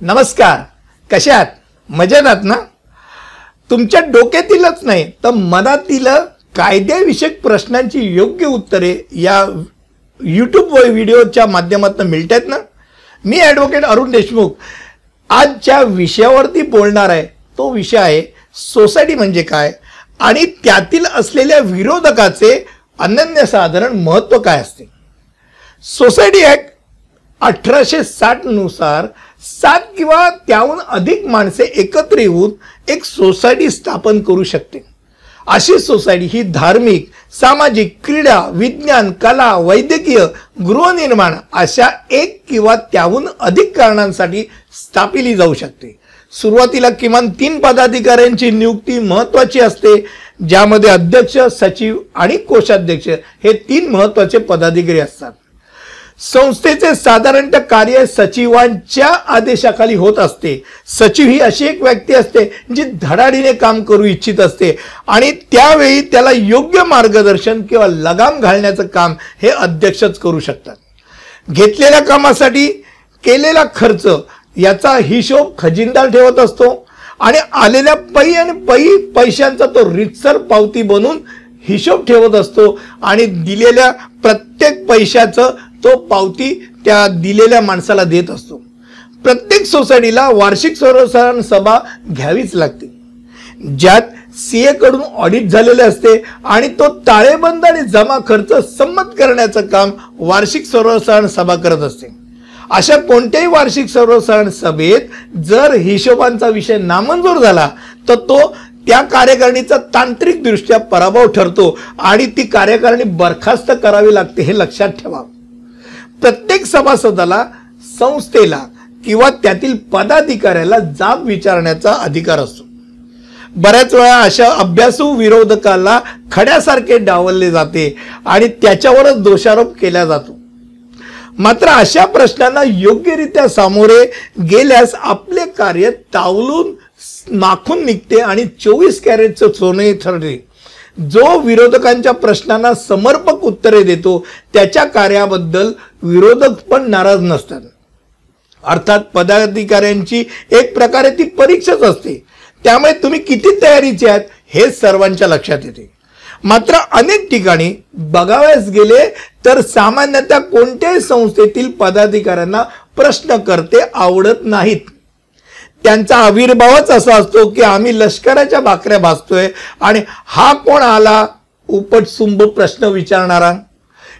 नमस्कार. कशात मजेत आहात ना? तुमच्या डोक्यातीलच नाही तर मनातील कायद्याविषयक प्रश्नांची योग्य उत्तरे या यूट्यूब व्हिडिओच्या माध्यमातून मिळत आहेत ना? मी ॲडव्होकेट अरुण देशमुख. आजच्या विषयावरती बोलणार आहे. तो विषय आहे सोसायटी म्हणजे काय? आणि त्यातील असलेल्या विरोधकाचे अनन्यसाधारण महत्त्व काय असते? सोसायटी ॲक्ट अठराशे साठनुसार नुसार सात किंवा त्याहून अधिक माणसे एकत्र येऊन एक सोसायटी स्थापन करू शकते. अशी सोसायटी ही धार्मिक सामाजिक क्रीडा विज्ञान कला वैद्यकीय गृहनिर्माण अशा एक किंवा त्याहून अधिक कारणांसाठी स्थापिली जाऊ शकते. सुरुवातीला किमान तीन पदाधिकाऱ्यांची नियुक्ती महत्वाची असते ज्यामध्ये अध्यक्ष सचिव आणि कोषाध्यक्ष हे तीन महत्त्वाचे पदाधिकारी असतात. संस्थेचे साधारणतः कार्य सचिवांच्या आदेशाखाली होत असते. सचिव ही अशी एक व्यक्ती असते जी धडाडीने काम करू इच्छित असते आणि त्यावेळी त्याला योग्य मार्गदर्शन किंवा लगाम घालण्याचं काम हे अध्यक्षच करू शकतात. घेतलेल्या कामासाठी केलेला खर्च याचा हिशोब खजिनदार ठेवत असतो आणि आलेल्या पै आणि पै पैशांचा तो रितसर पावती बनून हिशोब ठेवत असतो आणि दिलेल्या प्रत्येक पैशाचं तो पावती त्या दिलेल्या माणसाला देत असतो. प्रत्येक सोसायटीला वार्षिक सर्वसाधारण सभा घ्यावीच लागते. ज्यात सीए कडून ऑडिट झालेले असते आणि तो ताळेबंद आणि जमा खर्च संमत करण्याचं काम वार्षिक सर्वसाधारण सभा करत असते. अशा कोणत्याही वार्षिक सर्वसाधारण सभेत जर हिशोबांचा विषय नामंजूर झाला तर तो त्या कार्यकारिणीचा तांत्रिकदृष्ट्या पराभव ठरतो आणि ती कार्यकारिणी बरखास्त करावी लागते हे लक्षात ठेवा. प्रत्येक सभासदाला संस्थेला किंवा त्यातील पदाधिकाऱ्याला जाब विचारण्याचा अधिकार असतो. बऱ्याच वेळा अशा अभ्यासू विरोधकाला खड्यासारखे डावलले जाते आणि त्याच्यावरच दोषारोप केला जातो. मात्र अशा प्रश्नांना योग्यरित्या सामोरे गेल्यास आपले कार्य तावलून नाखून निघते आणि चोवीस कॅरेटचं सोने ठरते जो विरोधकांच्या प्रश्नांना समर्पक उत्तरे देतो त्याच्या कार्याबद्दल विरोधक पण नाराज नसतात. अर्थात पदाधिकाऱ्यांची एक प्रकारे ती परीक्षाच असते. त्यामुळे तुम्ही किती तयारीचे आहात हे सर्वांच्या लक्षात येते. मात्र अनेक ठिकाणी बघावयास गेले तर सामान्यतः कोणत्याही संस्थेतील पदाधिकाऱ्यांना प्रश्न करते आवडत नाहीत. त्यांचा आविर्भावच असा असतो की आम्ही लष्कराच्या भाकऱ्या भासतोय आणि हा कोण आला? उपटसुंभ प्रश्न विचारणारा.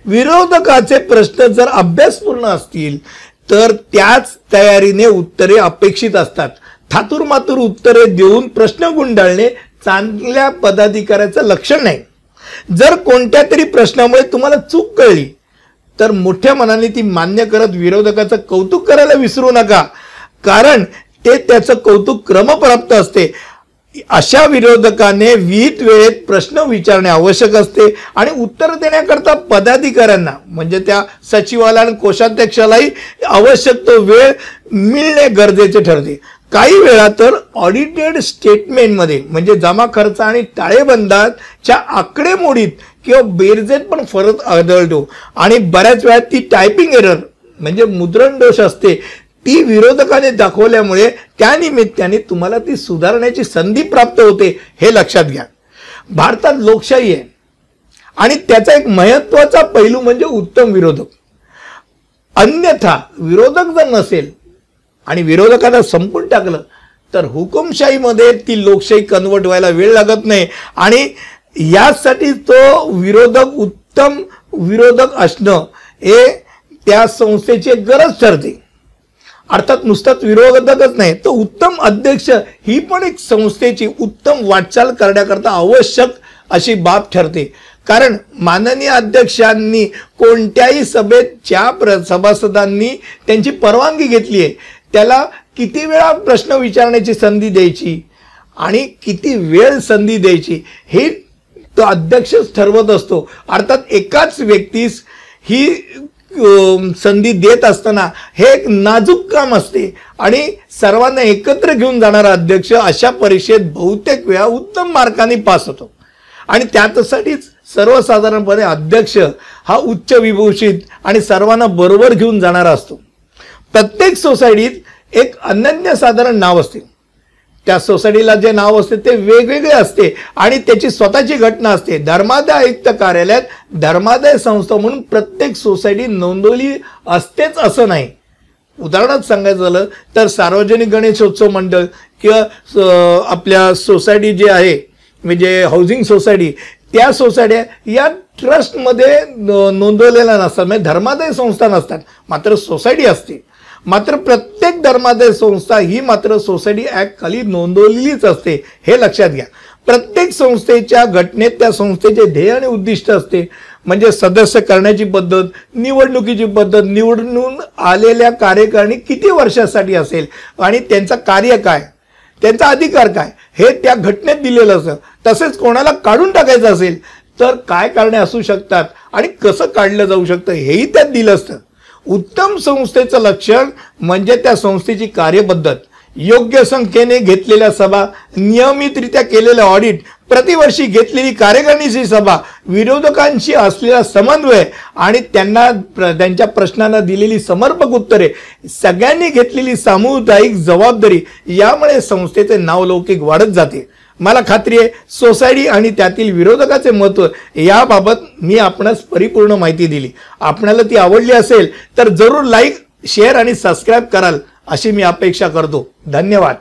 विरोधकाचे प्रश्न जर अभ्यासपूर्ण असतील तर त्याच तयारीने उत्तरे अपेक्षित असतात. थातूरमातूर उत्तरे देऊन प्रश्न गुंडाळणे चांगल्या पदाधिकाऱ्याचं लक्षण नाही. जर कोणत्या तरी प्रश्नामुळे तुम्हाला चूक कळली तर मोठ्या मनाने ती मान्य करत विरोधकाचं कौतुक करायला विसरू नका. कारण ते त्याचं कौतुक क्रमप्राप्त असते. अशा विरोधकाने विहित वेळेत प्रश्न विचारणे आवश्यक असते आणि उत्तर देण्याकरता पदाधिकाऱ्यांना म्हणजे त्या सचिवाला आणि कोषाध्यक्षालाही आवश्यक तो वेळ मिळणे गरजेचे ठरते. काही वेळा तर ऑडिटेड स्टेटमेंटमध्ये म्हणजे जमा खर्च आणि ताळेबंदाच्या आकडेमोडीत किंवा बेरजेत पण फरक आढळतो. आणि बऱ्याच वेळा ती टायपिंग एरर म्हणजे मुद्रण दोष असते. ती विरोधकाने दाखवल्यामुळे त्यानिमित्ताने तुम्हाला ती सुधारण्याची संधी प्राप्त होते हे लक्षात घ्या. भारतात लोकशाही आहे. आणि त्याचा एक महत्त्वाचा पैलू म्हणजे उत्तम विरोधक. अन्यथा विरोधक जर नसेल आणि विरोधकांना संपून टाकलं तर हुकुमशाहीमध्ये ती लोकशाही कन्वर्ट व्हायला वेळ लागत नाही. आणि यासाठी तो विरोधक उत्तम विरोधक असणं हे त्या संस्थेची गरज ठरते. अर्थात नुसताच विरोधकच नाही तर उत्तम अध्यक्ष ही पण एक संस्थेची उत्तम वाटचाल करण्याकरता आवश्यक अशी बाब ठरते. कारण माननीय अध्यक्षांनी कोणत्याही सभेत ज्या प्र सभासदांनी त्यांची परवानगी घेतली आहे त्याला किती वेळा प्रश्न विचारण्याची संधी द्यायची आणि किती वेळ संधी द्यायची हे तो अध्यक्षच ठरवत असतो. अर्थात एकाच व्यक्तीस ही संधी देत असताना हे एक नाजूक काम असते. आणि सर्वांना एकत्र घेऊन जाणारा अध्यक्ष अशा परीक्षेत बहुतेक वेळा उत्तम मार्काने पास होतो. आणि त्यासाठीच सर्वसाधारणपणे अध्यक्ष हा उच्च विभूषित आणि सर्वांना बरोबर घेऊन जाणारा असतो. प्रत्येक सोसायटीत एक अनन्यसाधारण नाव असते. त्या सोसायटीला जे नाव असते ते वेगवेगळे असते आणि त्याची स्वतःची घटना असते. धर्मादाय आयुक्त कार्यालयात धर्मादाय संस्था म्हणून प्रत्येक सोसायटी नोंदवली असतेच असं नाही. उदाहरणार्थ सांगायचं झालं तर सार्वजनिक गणेशोत्सव मंडळ किंवा स- आपल्या सोसायटी जे आहे म्हणजे हाऊसिंग सोसायटी त्या सोसायट्या या ट्रस्टमध्ये नोंदवलेल्या नसतात. म्हणजे धर्मादाय संस्था नसतात. मात्र सोसायटी असते. मात्र प्रत्येक प्रत्येक धर्मादाय संस्था ही मात्र सोसायटी ऍक्ट खाली नोंदवलेलीच असते हे लक्षात घ्या. प्रत्येक संस्थेच्या घटनेत त्या संस्थेचे ध्येय आणि उद्दिष्ट असते. म्हणजे सदस्य करण्याची पद्धत निवडणुकीची पद्धत निवडून आलेल्या कार्यकारिणी किती वर्षासाठी असेल आणि त्यांचं कार्य काय त्यांचा अधिकार काय हे त्या घटनेत दिलेलं असतं. तसेच कोणाला काढून टाकायचं असेल तर काय कारणे असू शकतात आणि कसं काढलं जाऊ शकतं हेही त्यात दिलं असतं. उत्तम संस्थेचं लक्षण म्हणजे त्या संस्थेची कार्यपद्धत. योग्य संख्येने घेतलेल्या सभा नियमितरित्या केलेलं ऑडिट प्रतिवर्षी घेतलेली कार्यकारिणीची सभा विरोधकांशी असलेला समन्वय आणि त्यांना प्र- त्यांच्या प्रश्नांना दिलेली समर्पक उत्तरे सगळ्यांनी घेतलेली सामुदायिक जबाबदारी यामुळे संस्थेचे नावलौकिक वाढत जाते. मला खात्री आहे सोसायटी आणि त्यातील विरोधकाचे महत्त्व याबाबत मी आपणास परिपूर्ण माहिती दिली. आपणाला ती आवडली असेल तर जरूर लाईक शेअर आणि सबस्क्राईब कराल अशी मी अपेक्षा करतो. धन्यवाद.